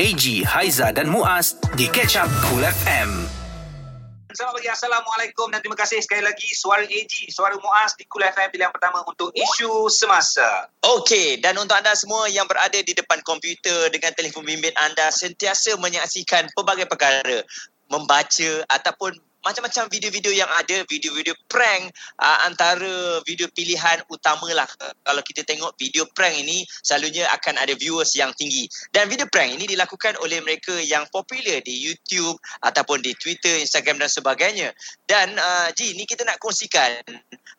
AG, Haiza dan Muaz di Catch Up Cool FM. Selamat pagi, Assalamualaikum dan terima kasih sekali lagi Suara AG, Suara Muaz di Cool FM pilihan pertama untuk isu semasa. Okey, dan untuk anda semua yang berada di depan komputer dengan telefon bimbit anda sentiasa menyaksikan pelbagai perkara, membaca ataupun macam-macam video-video yang ada, video-video prank uh, antara video pilihan utamalah. Kalau kita tengok video prank ini selalunya akan ada viewers yang tinggi. Dan video prank ini dilakukan oleh mereka yang popular di YouTube ataupun di Twitter, Instagram dan sebagainya. Dan uh, Ji, ni kita nak kongsikan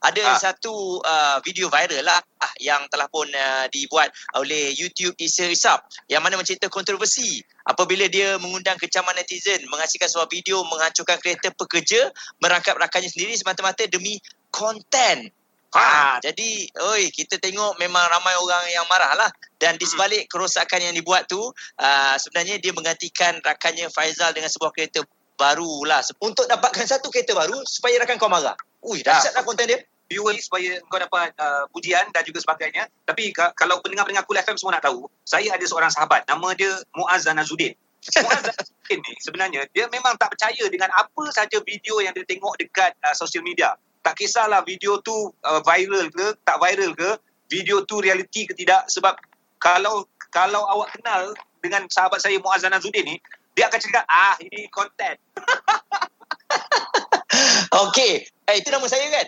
ada ha. satu uh, video viral lah yang telah pun uh, dibuat oleh YouTube Isa Isap yang mana mencerita kontroversi apabila dia mengundang kecaman netizen menghasilkan sebuah video menghancurkan kereta pekerja merangkap rakannya sendiri semata-mata demi konten. Ha, jadi, oi, kita tengok memang ramai orang yang marah lah. Dan di sebalik kerosakan yang dibuat tu, uh, sebenarnya dia menggantikan rakannya Faizal dengan sebuah kereta baru lah. Untuk dapatkan satu kereta baru supaya rakan kau marah. Ui, dahsyat lah konten dia viewer supaya kau dapat uh, pujian dan juga sebagainya. Tapi ka- kalau pendengar-pendengar Cool FM semua nak tahu, saya ada seorang sahabat nama dia Muaz Zanazuddin. Muaz Zanazuddin ni sebenarnya dia memang tak percaya dengan apa saja video yang dia tengok dekat uh, social media. Tak kisahlah video tu uh, viral ke, tak viral ke, video tu reality ke tidak sebab kalau kalau awak kenal dengan sahabat saya Muaz Zanazuddin ni, dia akan cakap, ah ini konten. Okey, eh, itu nama saya kan?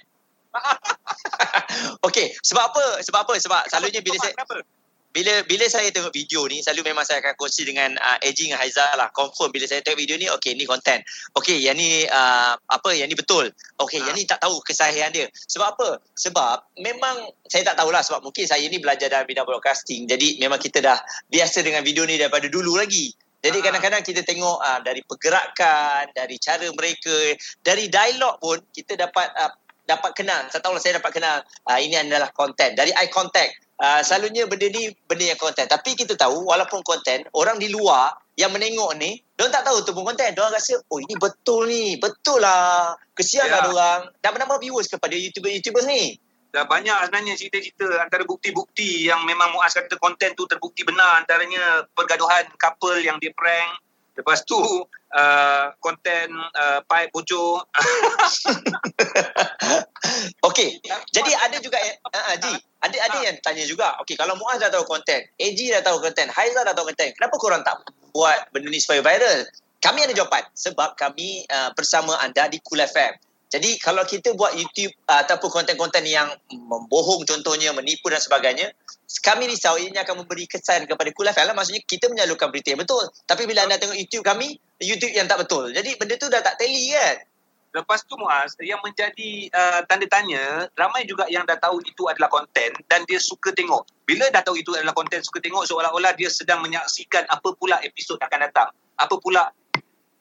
Okey, sebab apa? Sebab apa? Sebab selalunya bila saya bila bila saya tengok video ni selalu memang saya akan kongsi dengan uh, Aging dengan Haizal lah. Confirm bila saya tengok video ni okey ni konten okey yang ni uh, apa? Yang ni betul. Okey ha. yang ni tak tahu kesahihan dia. Sebab apa? Sebab memang saya tak tahulah sebab mungkin saya ni belajar dalam bidang broadcasting. Jadi memang kita dah biasa dengan video ni daripada dulu lagi. Jadi kadang-kadang kita tengok uh, dari pergerakan, dari cara mereka, dari dialog pun kita dapat uh, dapat kenal. Saya tahu lah saya dapat kenal uh, ini adalah konten. Dari eye contact. Uh, selalunya benda ni benda yang konten. Tapi kita tahu walaupun konten, orang di luar yang menengok ni, dia tak tahu tu pun konten. Dia rasa, oh ini betul ni. Betul lah. Kesian ya. lah orang. Dan menambah viewers kepada YouTuber-YouTuber ni. Dah banyak sebenarnya cerita-cerita antara bukti-bukti yang memang Muaz kata konten tu terbukti benar. Antaranya pergaduhan couple yang dia prank. Lepas tu uh, konten uh, pipe bocor. Okey. Jadi ada juga uh, Haji, ada ada yang tanya juga. Okey, kalau Muaz dah tahu konten, AG dah tahu konten, Haiza dah tahu konten, kenapa korang tak buat benda ni supaya viral? Kami ada jawapan sebab kami uh, bersama anda di Cool FM. Jadi kalau kita buat YouTube uh, ataupun konten-konten yang membohong contohnya, menipu dan sebagainya, kami risau ini akan memberi kesan kepada Cool FM. Maksudnya kita menyalurkan berita yang betul. Tapi bila anda tengok YouTube kami, YouTube yang tak betul. Jadi benda tu dah tak tally kan? Lepas tu Muaz, yang menjadi uh, tanda tanya, ramai juga yang dah tahu itu adalah konten dan dia suka tengok. Bila dah tahu itu adalah konten, suka tengok seolah-olah dia sedang menyaksikan apa pula episod akan datang. Apa pula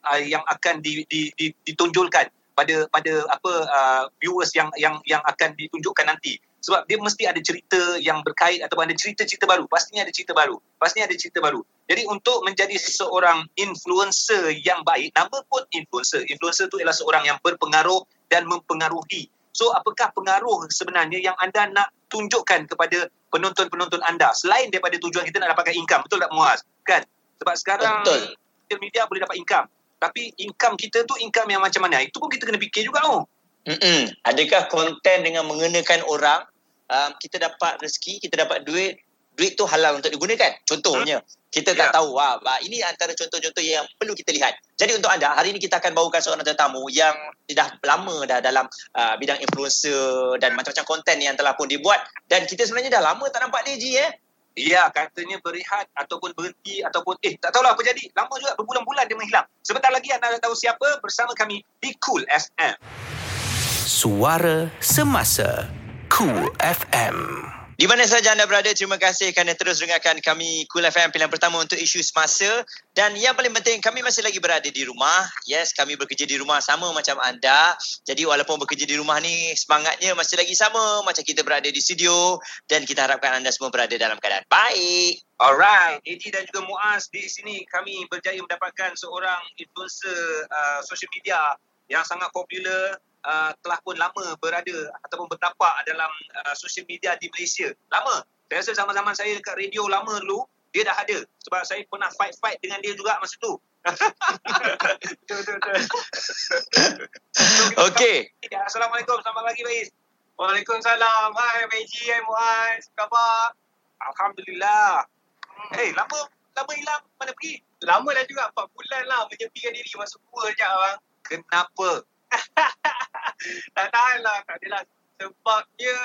uh, yang akan di, di, di, ditunjulkan pada pada apa uh, viewers yang yang yang akan ditunjukkan nanti. Sebab dia mesti ada cerita yang berkait atau ada cerita-cerita baru. Pastinya ada cerita baru. Pastinya ada cerita baru. Jadi untuk menjadi seorang influencer yang baik nama pun influencer. Influencer tu ialah seorang yang berpengaruh dan mempengaruhi. So apakah pengaruh sebenarnya yang anda nak tunjukkan kepada penonton-penonton anda? Selain daripada tujuan kita nak dapatkan income. Betul tak Muaz? Kan? Sebab sekarang betul. social media boleh dapat income tapi income kita tu income yang macam mana? Itu pun kita kena fikir juga oh. Mm-mm. Adakah konten dengan mengenakan orang um, kita dapat rezeki, kita dapat duit, duit tu halal untuk digunakan. Contohnya, hmm? kita yeah. tak ya. tahu. Wah, ini antara contoh-contoh yang perlu kita lihat. Jadi untuk anda, hari ini kita akan bawakan seorang tetamu yang dah lama dah dalam uh, bidang influencer dan macam-macam konten yang telah pun dibuat. Dan kita sebenarnya dah lama tak nampak dia, Ji. Eh? Ya, katanya berehat ataupun berhenti ataupun eh tak tahulah apa jadi. Lama juga berbulan-bulan dia menghilang. Sebentar lagi anda tahu siapa bersama kami di Cool FM. Suara Semasa Cool FM. Di mana saja anda berada, terima kasih kerana terus dengarkan kami Cool FM pilihan pertama untuk isu semasa. Dan yang paling penting, kami masih lagi berada di rumah. Yes, kami bekerja di rumah sama macam anda. Jadi walaupun bekerja di rumah ni, semangatnya masih lagi sama macam kita berada di studio. Dan kita harapkan anda semua berada dalam keadaan baik. Alright, Eddie dan juga Muaz di sini kami berjaya mendapatkan seorang influencer uh, social media yang sangat popular uh, telah pun lama berada ataupun bertapak dalam uh, social media di Malaysia. Lama. Saya rasa zaman-zaman saya dekat radio lama dulu, dia dah ada. Sebab saya pernah fight-fight dengan dia juga masa tu. Okey. Ya, Assalamualaikum. Selamat pagi, Faiz. Waalaikumsalam. Hai, Meji. Hai, Muaz. Apa khabar? Alhamdulillah. Eh, hey, lama lama hilang. Mana pergi? Lama dah juga. 4 bulan lah menyepikan diri masuk gua je abang. Kenapa? tak tahan lah. Tak adalah. Sebabnya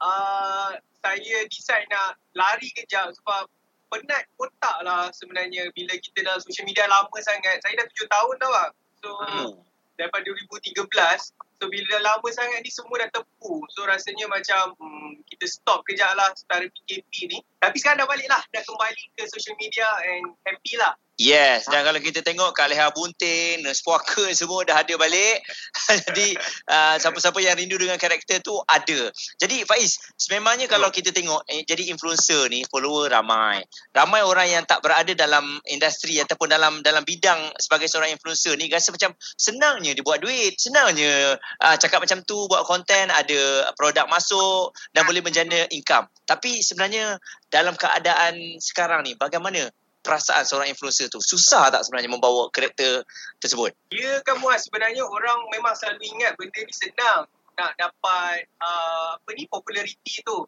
uh, saya decide nak lari kejap sebab penat otak lah sebenarnya bila kita dalam social media lama sangat. Saya dah 7 tahun tau lah. So, Hmm. daripada 2013 so bila lama sangat ni semua dah tepu so rasanya macam hmm, kita stop kejap lah setara PKP ni tapi sekarang dah balik lah dah kembali ke social media and happy lah Yes, dan kalau kita tengok Kak Leha Bunting, Nurse semua dah ada balik. Jadi uh, siapa-siapa yang rindu dengan karakter tu ada. Jadi Faiz, sememangnya kalau kita tengok eh, jadi influencer ni follower ramai. Ramai orang yang tak berada dalam industri ataupun dalam dalam bidang sebagai seorang influencer ni rasa macam senangnya dia buat duit, senangnya uh, cakap macam tu buat konten ada produk masuk dan boleh menjana income. Tapi sebenarnya dalam keadaan sekarang ni bagaimana perasaan seorang influencer tu? Susah tak sebenarnya membawa karakter tersebut? dia kan muat sebenarnya orang memang selalu ingat benda ni senang nak dapat uh, apa ni populariti tu.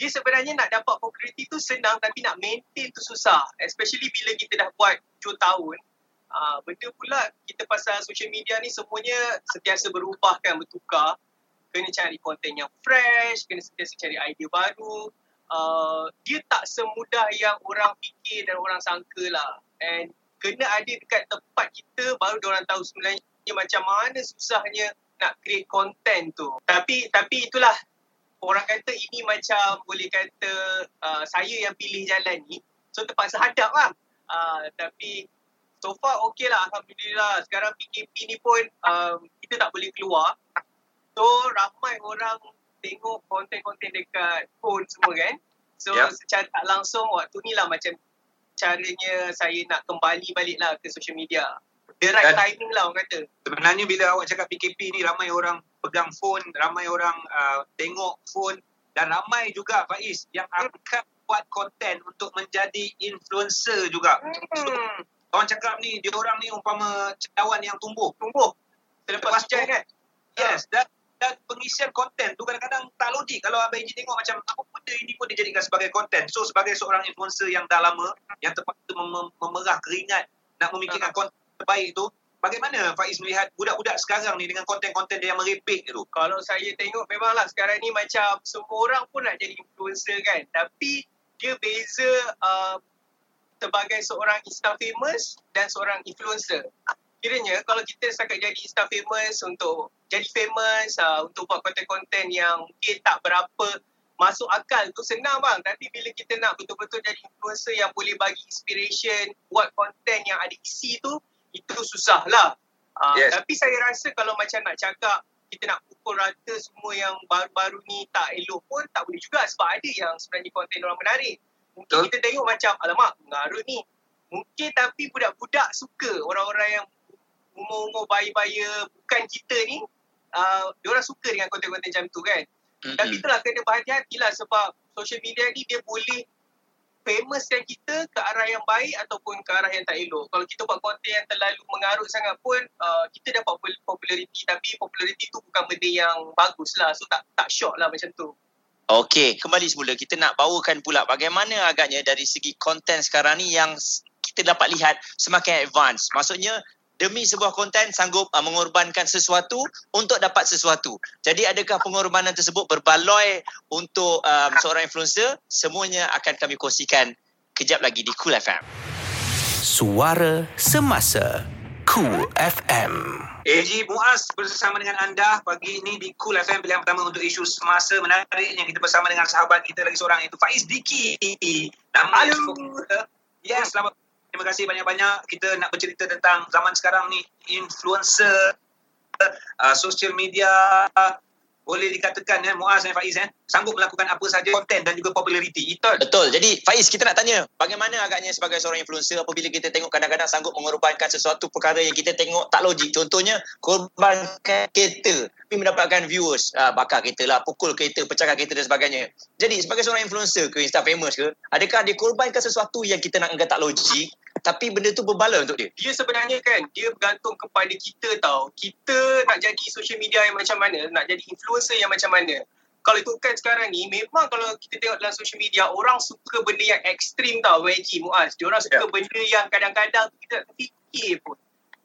Dia sebenarnya nak dapat populariti tu senang tapi nak maintain tu susah. Especially bila kita dah buat 7 tahun uh, benda pula kita pasal social media ni semuanya sentiasa berubah kan bertukar. Kena cari konten yang fresh kena sentiasa cari idea baru uh, dia tak semudah yang orang fikir dan orang sangka lah and kena ada dekat tempat kita baru orang tahu sebenarnya macam mana susahnya nak create content tu. Tapi tapi itulah orang kata ini macam boleh kata uh, saya yang pilih jalan ni. So terpaksa hadap lah. Uh, tapi so far okey lah Alhamdulillah. Sekarang PKP ni pun um, kita tak boleh keluar. So ramai orang tengok konten-konten dekat phone semua kan. So Ya. secara tak langsung waktu ni lah macam caranya saya nak kembali balik lah ke social media. The right Dan- timing lah orang kata. Sebenarnya bila awak cakap PKP ni ramai orang pegang phone, ramai orang uh, tengok phone dan ramai juga Faiz yang akan buat konten untuk menjadi influencer juga. Hmm, Orang cakap ni dia orang ni umpama cendawan yang tumbuh. tumbuh. Selepas Lepas tu- hujan kan? Yes, dan dan pengisian konten tu kadang-kadang tak logik kalau Abang Eji tengok macam apa benda ini pun dijadikan sebagai konten. So sebagai seorang influencer yang dah lama yang terpaksa mem- memerah keringat nak memikirkan konten terbaik tu, bagaimana Faiz melihat budak-budak sekarang ni dengan konten-konten dia yang merepek tu? Kalau saya tengok memanglah sekarang ni macam semua orang pun nak jadi influencer kan. Tapi dia beza uh, sebagai seorang Insta famous dan seorang influencer. Kiranya kalau kita setakat jadi Insta famous untuk jadi famous, uh, untuk buat konten-konten yang mungkin tak berapa masuk akal tu senang bang. Tapi bila kita nak betul-betul jadi influencer yang boleh bagi inspiration, buat konten yang ada isi tu, itu susah lah. Uh, Yes. Tapi saya rasa kalau macam nak cakap kita nak pukul rata semua yang baru-baru ni tak elok pun tak boleh juga sebab ada yang sebenarnya konten orang menarik. Mungkin Betul. kita tengok macam alamak mengarut ni. Mungkin tapi budak-budak suka orang-orang yang umur-umur baya-baya bukan kita ni uh, diorang suka dengan konten-konten macam tu kan. Tapi itulah kena berhati-hatilah sebab social media ni dia boleh famouskan kita ke arah yang baik ataupun ke arah yang tak elok. Kalau kita buat konten yang terlalu mengarut sangat pun uh, kita dapat popul- populariti tapi populariti tu bukan benda yang bagus lah. So tak tak shock lah macam tu. Okey, kembali semula kita nak bawakan pula bagaimana agaknya dari segi konten sekarang ni yang kita dapat lihat semakin advance. Maksudnya demi sebuah konten sanggup uh, mengorbankan sesuatu untuk dapat sesuatu. Jadi adakah pengorbanan tersebut berbaloi untuk um, seorang influencer? Semuanya akan kami kongsikan kejap lagi di Cool FM. Suara Semasa Cool FM AG Muaz bersama dengan anda pagi ini di Cool FM pilihan pertama untuk isu semasa menarik yang kita bersama dengan sahabat kita lagi seorang itu Faiz Diki. Nama Halo. Ya, selamat. Terima kasih banyak-banyak. Kita nak bercerita tentang zaman sekarang ni influencer uh, social media boleh dikatakan ya Muaz dan Faiz eh sanggup melakukan apa saja konten dan juga populariti. Betul. Betul. Jadi Faiz kita nak tanya bagaimana agaknya sebagai seorang influencer apabila kita tengok kadang-kadang sanggup mengorbankan sesuatu perkara yang kita tengok tak logik. Contohnya korbankan kereta tapi mendapatkan viewers. Ah, bakar kereta lah, pukul kereta, pecahkan kereta dan sebagainya. Jadi sebagai seorang influencer ke, Insta famous ke, adakah dia korbankan sesuatu yang kita nak anggap tak logik tapi benda tu berbala untuk dia? Dia sebenarnya kan, dia bergantung kepada kita tau. Kita nak jadi social media yang macam mana, nak jadi influencer yang macam mana. Kalau itu kan sekarang ni, memang kalau kita tengok dalam social media, orang suka benda yang ekstrim tau, YG, Muaz. Dia orang suka Ya. benda yang kadang-kadang kita tak fikir pun.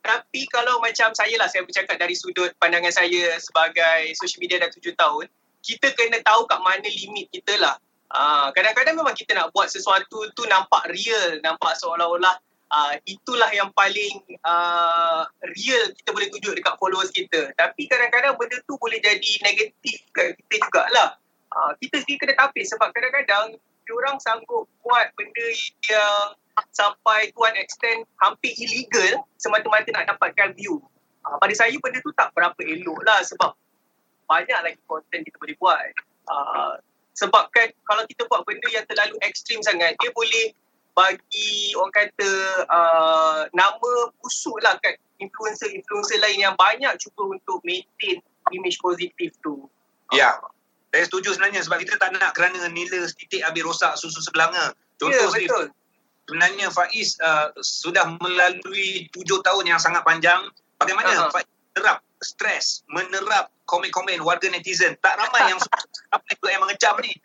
Tapi kalau macam saya lah, saya bercakap dari sudut pandangan saya sebagai social media dah tujuh tahun, kita kena tahu kat mana limit kita lah. Ah, kadang-kadang memang kita nak buat sesuatu tu nampak real, nampak seolah-olah uh, itulah yang paling uh, real kita boleh tunjuk dekat followers kita. Tapi kadang-kadang benda tu boleh jadi negatif kat kita jugalah. Uh, kita sendiri kena tapis sebab kadang-kadang orang sanggup buat benda yang sampai to an extent hampir illegal semata-mata nak dapatkan view. Uh, pada saya benda tu tak berapa elok lah sebab banyak lagi konten kita boleh buat. Uh, sebab kan kalau kita buat benda yang terlalu ekstrim sangat, dia boleh bagi orang kata uh, nama busuk lah kat influencer-influencer lain yang banyak cuba untuk maintain image positif tu. Ya. Saya setuju sebenarnya sebab kita tak nak kerana nila setitik habis rosak susu sebelanga. Ya, Contoh yeah, betul. sebenarnya Faiz uh, sudah melalui tujuh tahun yang sangat panjang. Bagaimana Aha. Faiz menerap stres, menerap komen-komen warga netizen. Tak ramai yang apa juga yang mengecam ni.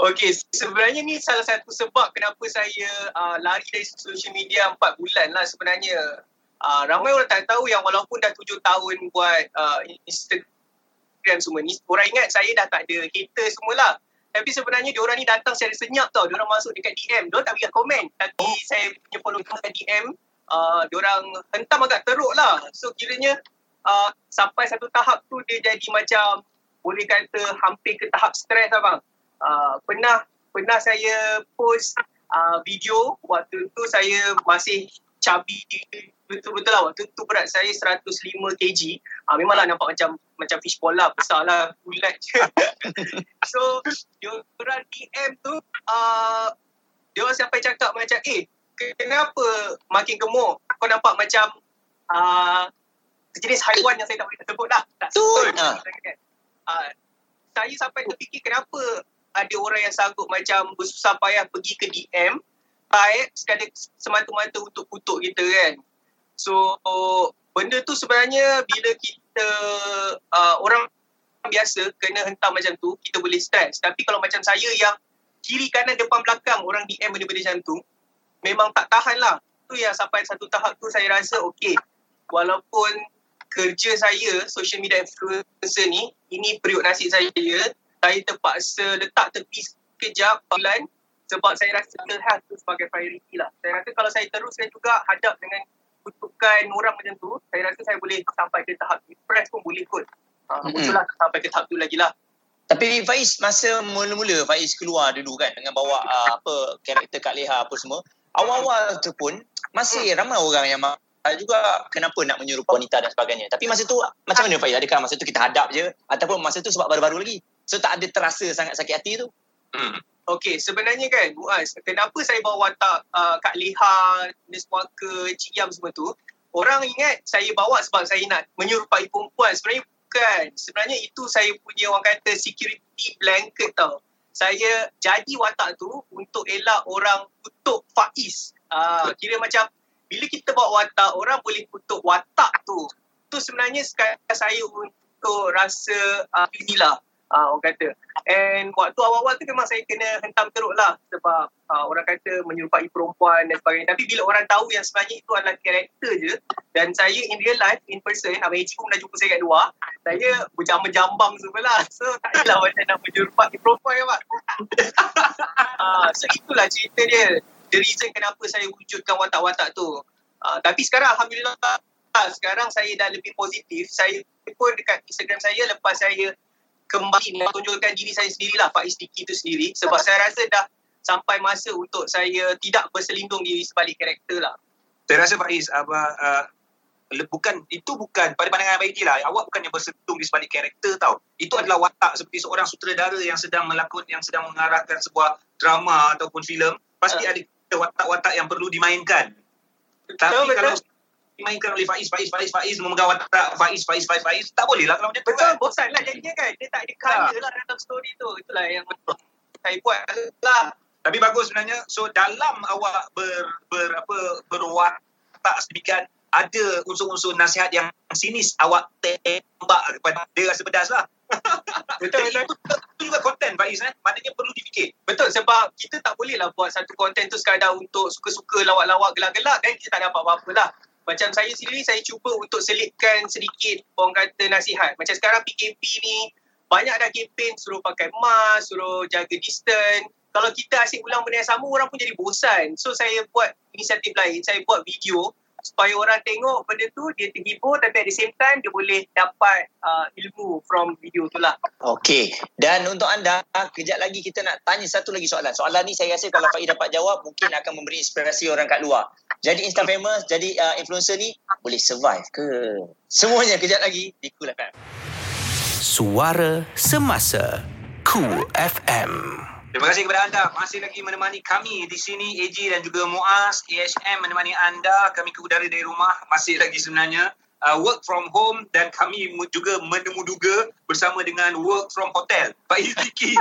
Okey, sebenarnya ni salah satu sebab kenapa saya uh, lari dari social media 4 bulan lah sebenarnya. Uh, ramai orang tak tahu yang walaupun dah 7 tahun buat uh, Instagram semua ni, orang ingat saya dah tak ada hater semualah. Tapi sebenarnya diorang ni datang secara senyap tau. Diorang masuk dekat DM. Diorang tak bagi komen. Tapi Oh. saya punya follow dekat DM, uh, diorang hentam agak teruk lah. So kiranya uh, sampai satu tahap tu dia jadi macam boleh kata hampir ke tahap stres lah bang. Uh, pernah pernah saya post uh, video waktu tu saya masih cabi betul-betul lah. Waktu tu berat saya 105 kg. Uh, memanglah nampak macam macam fishball lah besar lah bulat je so diorang DM tu uh, diorang sampai cakap macam eh kenapa makin gemuk? Kau nampak macam uh, sejenis haiwan yang saya tak boleh sebut lah. Tak sebut. Ah. uh, saya sampai terfikir kenapa ada orang yang sanggup macam bersusah payah pergi ke DM baik sekadar semata-mata untuk kutuk kita kan. So benda tu sebenarnya bila kita uh, orang biasa kena hentam macam tu kita boleh stres. Tapi kalau macam saya yang kiri kanan depan belakang orang DM benda-benda macam tu memang tak tahan lah. Tu yang sampai satu tahap tu saya rasa okey walaupun kerja saya social media influencer ni ini periuk nasib saya saya terpaksa letak tepi sekejap bulan sebab saya rasa mental health tu sebagai priority lah. Saya rasa kalau saya teruskan juga hadap dengan kutukan orang macam tu, saya rasa saya boleh sampai ke tahap depress pun boleh kot. Mm-hmm. lah sampai ke tahap tu lagi lah. Tapi Faiz masa mula-mula Faiz keluar dulu kan dengan bawa uh, apa karakter Kak Leha apa semua. Awal-awal tu pun masih ramai orang yang marah juga kenapa nak menyerupai wanita dan sebagainya. Tapi masa tu macam mana Faiz? Adakah masa tu kita hadap je ataupun masa tu sebab baru-baru lagi? So tak ada terasa sangat sakit hati tu? Hmm. Okey, sebenarnya kan Muaz, kenapa saya bawa watak uh, Kak Leha, Nis Muaka, Cik Yam semua tu, orang ingat saya bawa sebab saya nak menyerupai perempuan. Sebenarnya bukan. Sebenarnya itu saya punya orang kata security blanket tau. Saya jadi watak tu untuk elak orang kutuk Faiz. Uh, kira macam bila kita bawa watak, orang boleh kutuk watak tu. Tu sebenarnya saya untuk rasa uh, inilah uh, orang kata. And waktu awal-awal tu memang saya kena hentam teruk lah sebab uh, orang kata menyerupai perempuan dan sebagainya. Tapi bila orang tahu yang sebenarnya itu adalah karakter je dan saya in real life, in person, Abang Eji pun pernah jumpa saya kat luar, saya berjambang-jambang semua lah. So tak adalah macam nak menyerupai perempuan kan Pak. uh, so itulah cerita dia. The reason kenapa saya wujudkan watak-watak tu. Uh, tapi sekarang Alhamdulillah sekarang saya dah lebih positif. Saya pun dekat Instagram saya lepas saya kembali menunjukkan diri saya sendirilah Faiz Diki itu sendiri sebab saya rasa dah sampai masa untuk saya tidak berselindung di sebalik karakter lah. Saya rasa Faiz, apa, uh, bukan itu bukan pada pandangan Abang lah awak bukannya bersentuh di sebalik karakter tau itu adalah watak seperti seorang sutradara yang sedang melakon yang sedang mengarahkan sebuah drama ataupun filem pasti Ah. ada watak-watak yang perlu dimainkan Betul, tapi betul. kalau dimainkan oleh Faiz Faiz Faiz Faiz memegang watak Faiz Faiz Faiz Faiz tak boleh lah kalau macam tu Betul, kan bosan lah jadinya kan. Dia tak ada colour lah dalam story tu. Itulah yang saya buat lah. Tapi bagus sebenarnya. So dalam awak ber, ber apa berwatak sedemikian ada unsur-unsur nasihat yang sinis awak tembak kepada dia rasa pedas lah. Betul, betul. itu, itu juga konten Faiz eh. Maknanya perlu difikir. Betul sebab kita tak boleh lah buat satu konten tu sekadar untuk suka-suka lawak-lawak gelak-gelak dan kita tak dapat apa-apa lah. Macam saya sendiri saya cuba untuk selitkan sedikit orang kata nasihat. Macam sekarang PKP ni banyak dah kempen suruh pakai mask, suruh jaga distance. Kalau kita asyik ulang benda yang sama orang pun jadi bosan. So saya buat inisiatif lain, saya buat video supaya orang tengok benda tu dia terhibur tapi at the same time dia boleh dapat uh, ilmu from video tu lah. Okey. Dan untuk anda, kejap lagi kita nak tanya satu lagi soalan. Soalan ni saya rasa kalau Faiz dapat jawab, mungkin akan memberi inspirasi orang kat luar. Jadi Insta famous, jadi uh, influencer ni boleh survive ke? Semuanya kejap lagi di Cool FM. Suara Semasa Cool FM. Terima kasih kepada anda. Masih lagi menemani kami di sini AG dan juga Muaz AHM menemani anda. Kami ke udara dari rumah. Masih lagi sebenarnya uh, work from home dan kami juga menemu-duga bersama dengan work from hotel. Pak Iziki.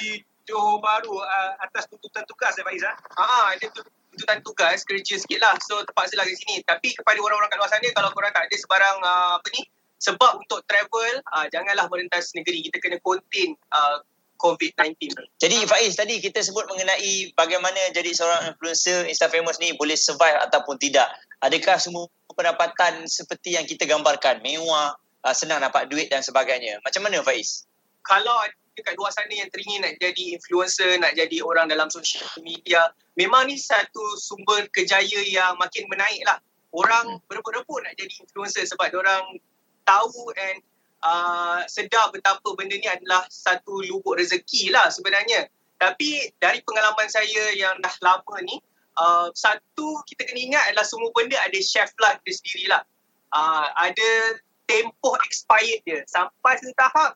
Di Johor Bahru uh, atas tuntutan tugas ya Pak Izzah? Ah, ada tu tuntutan tugas kerja sikit lah. So terpaksa lah kat sini. Tapi kepada orang-orang kat luar sana, kalau korang tak ada sebarang uh, apa ni, sebab untuk travel, uh, janganlah merentas negeri. Kita kena contain uh, COVID-19. Jadi Faiz tadi kita sebut mengenai bagaimana jadi seorang influencer Insta famous ni boleh survive ataupun tidak. Adakah semua pendapatan seperti yang kita gambarkan mewah, uh, senang dapat duit dan sebagainya. Macam mana Faiz? Kalau ada kat luar sana yang teringin nak jadi influencer, nak jadi orang dalam social media, memang ni satu sumber kejaya yang makin menaik lah. Orang berebut-rebut nak jadi influencer sebab orang tahu and uh, sedar betapa benda ni adalah satu lubuk rezeki lah sebenarnya. Tapi dari pengalaman saya yang dah lama ni, uh, satu kita kena ingat adalah semua benda ada shelf life dia sendirilah. Uh, ada tempoh expired dia. Sampai satu tahap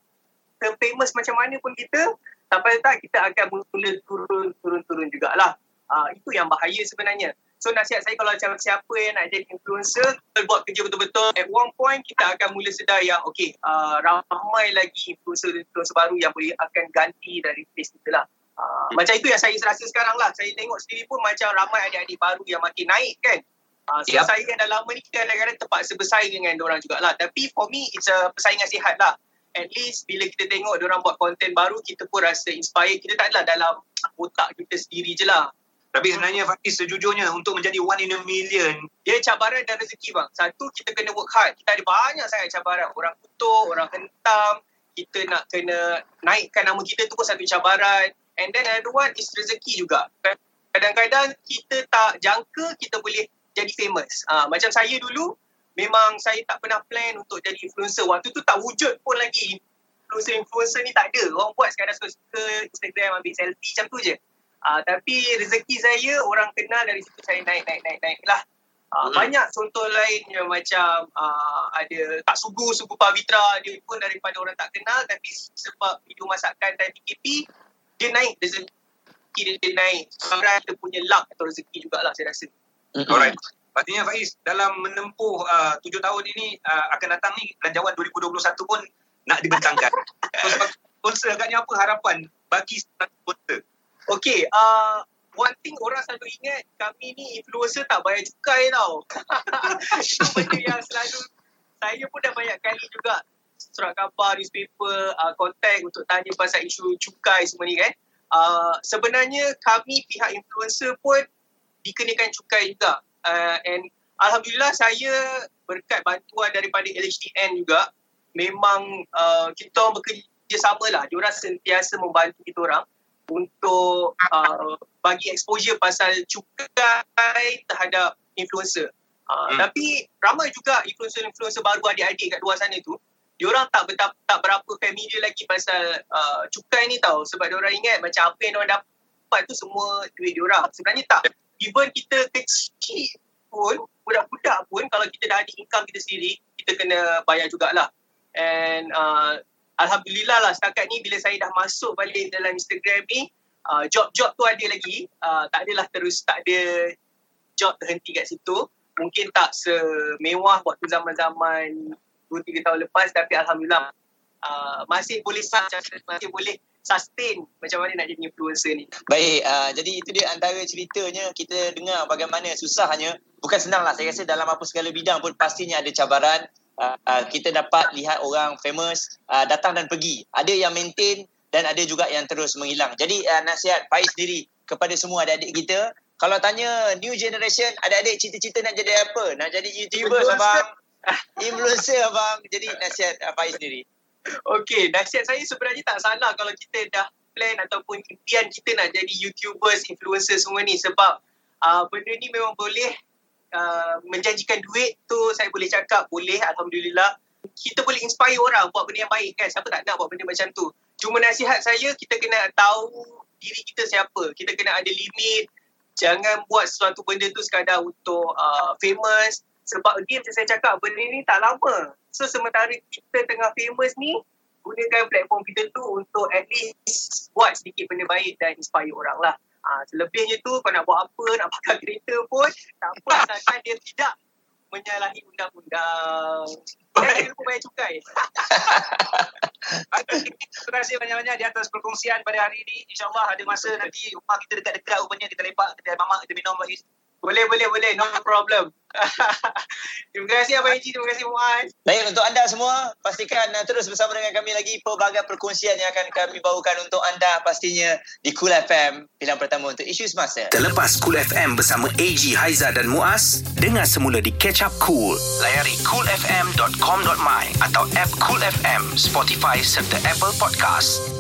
famous macam mana pun kita, sampai tak kita akan mula turun, turun, turun jugalah. Uh, itu yang bahaya sebenarnya. So nasihat saya kalau macam siapa yang nak jadi influencer, kita buat kerja betul-betul. At one point kita akan mula sedar yang okay, uh, ramai lagi influencer-influencer baru yang boleh akan ganti dari place kita lah. Uh, macam itu yang saya rasa sekarang lah. Saya tengok sendiri pun macam ramai adik-adik baru yang makin naik kan. Uh, so Yep. saya yang dah lama ni kadang-kadang terpaksa bersaing dengan orang jugalah. Tapi for me, it's a persaingan sihat lah. At least bila kita tengok orang buat konten baru, kita pun rasa inspired. Kita tak adalah dalam otak kita sendiri je lah. Tapi sebenarnya Faiz sejujurnya untuk menjadi one in a million Dia cabaran dan rezeki bang. Satu, kita kena work hard. Kita ada banyak sangat cabaran. Orang kutuk, orang hentam. Kita nak kena naikkan nama kita tu pun satu cabaran. And then another one is rezeki juga. Kadang-kadang kita tak jangka kita boleh jadi famous. Uh, macam saya dulu, memang saya tak pernah plan untuk jadi influencer. Waktu tu tak wujud pun lagi influencer-influencer ni tak ada. Orang buat sekadar suka-suka Instagram ambil selfie macam tu je. Uh, tapi rezeki saya orang kenal dari situ saya naik naik naik naik lah. Uh, Hmm. Banyak contoh lain yang macam uh, ada Tak Sugu, Sugu Pavitra dia pun daripada orang tak kenal tapi sebab video masakan dan PKP dia naik rezeki dia, dia naik. Sekarang kita punya luck atau rezeki jugalah saya rasa. Alright. Pastinya Faiz dalam menempuh uh, tujuh tahun ini uh, akan datang ni belanjawan 2021 pun nak dibentangkan. so sebagai sponsor agaknya apa harapan bagi sponsor? Okay, uh, one thing orang selalu ingat kami ni influencer tak bayar cukai tau. Benda yang selalu saya pun dah banyak kali juga surat khabar, newspaper, uh, contact untuk tanya pasal isu cukai semua ni kan. Uh, sebenarnya kami pihak influencer pun dikenakan cukai juga. Uh, and Alhamdulillah saya berkat bantuan daripada LHDN juga memang uh, kita orang bekerjasama lah. Diorang sentiasa membantu kita orang untuk uh, bagi exposure pasal cukai terhadap influencer. Uh, Hmm. Tapi ramai juga influencer-influencer baru adik-adik kat luar sana tu, diorang tak betap, tak berapa familiar lagi pasal uh, cukai ni tau. Sebab diorang ingat macam apa yang diorang dapat tu semua duit diorang. Sebenarnya tak. Even kita kecil pun, budak-budak pun kalau kita dah ada income kita sendiri, kita kena bayar jugalah. And uh, Alhamdulillah lah setakat ni bila saya dah masuk balik dalam Instagram ni, uh, job-job tu ada lagi. Uh, tak adalah terus, tak ada job terhenti kat situ. Mungkin tak semewah waktu zaman-zaman 2-3 tahun lepas tapi Alhamdulillah uh, masih boleh masih boleh sustain macam mana nak jadi influencer ni. Baik, uh, jadi itu dia antara ceritanya kita dengar bagaimana susahnya. Bukan senang lah, saya rasa dalam apa segala bidang pun pastinya ada cabaran. Uh, uh, kita dapat lihat orang famous uh, datang dan pergi. Ada yang maintain dan ada juga yang terus menghilang. Jadi uh, nasihat Faiz sendiri kepada semua adik-adik kita. Kalau tanya new generation, adik-adik cita-cita nak jadi apa? Nak jadi YouTuber abang? Influencer abang. Jadi nasihat uh, Faiz sendiri. Okay, nasihat saya sebenarnya tak salah kalau kita dah plan ataupun impian kita nak jadi YouTubers, influencer semua ni sebab uh, benda ni memang boleh uh, menjanjikan duit tu saya boleh cakap boleh Alhamdulillah. Kita boleh inspire orang buat benda yang baik kan. Siapa tak nak buat benda macam tu. Cuma nasihat saya kita kena tahu diri kita siapa. Kita kena ada limit. Jangan buat sesuatu benda tu sekadar untuk uh, famous. Sebab dia macam saya cakap benda ni tak lama. So sementara kita tengah famous ni, gunakan platform kita tu untuk at least buat sedikit benda baik dan inspire orang lah. Ha, selebihnya tu kau nak buat apa, nak pakai kereta pun, tak apa asalkan dia tidak menyalahi undang-undang. Dan lupa bayar cukai. Terima kasih banyak-banyak di atas perkongsian pada hari ini. InsyaAllah ada masa nanti rumah kita dekat-dekat rupanya kita lepak, kita mamak, kita minum lagi. Boleh, boleh, boleh. No problem. terima kasih Abang Eji, terima kasih Muaz. Baik, untuk anda semua, pastikan uh, terus bersama dengan kami lagi pelbagai perkongsian yang akan kami bawakan untuk anda pastinya di Cool FM, pilihan pertama untuk isu semasa. Terlepas Cool FM bersama AG, Haiza dan Muaz, dengar semula di Catch Up Cool. Layari coolfm.com.my atau app Cool FM, Spotify serta Apple Podcast.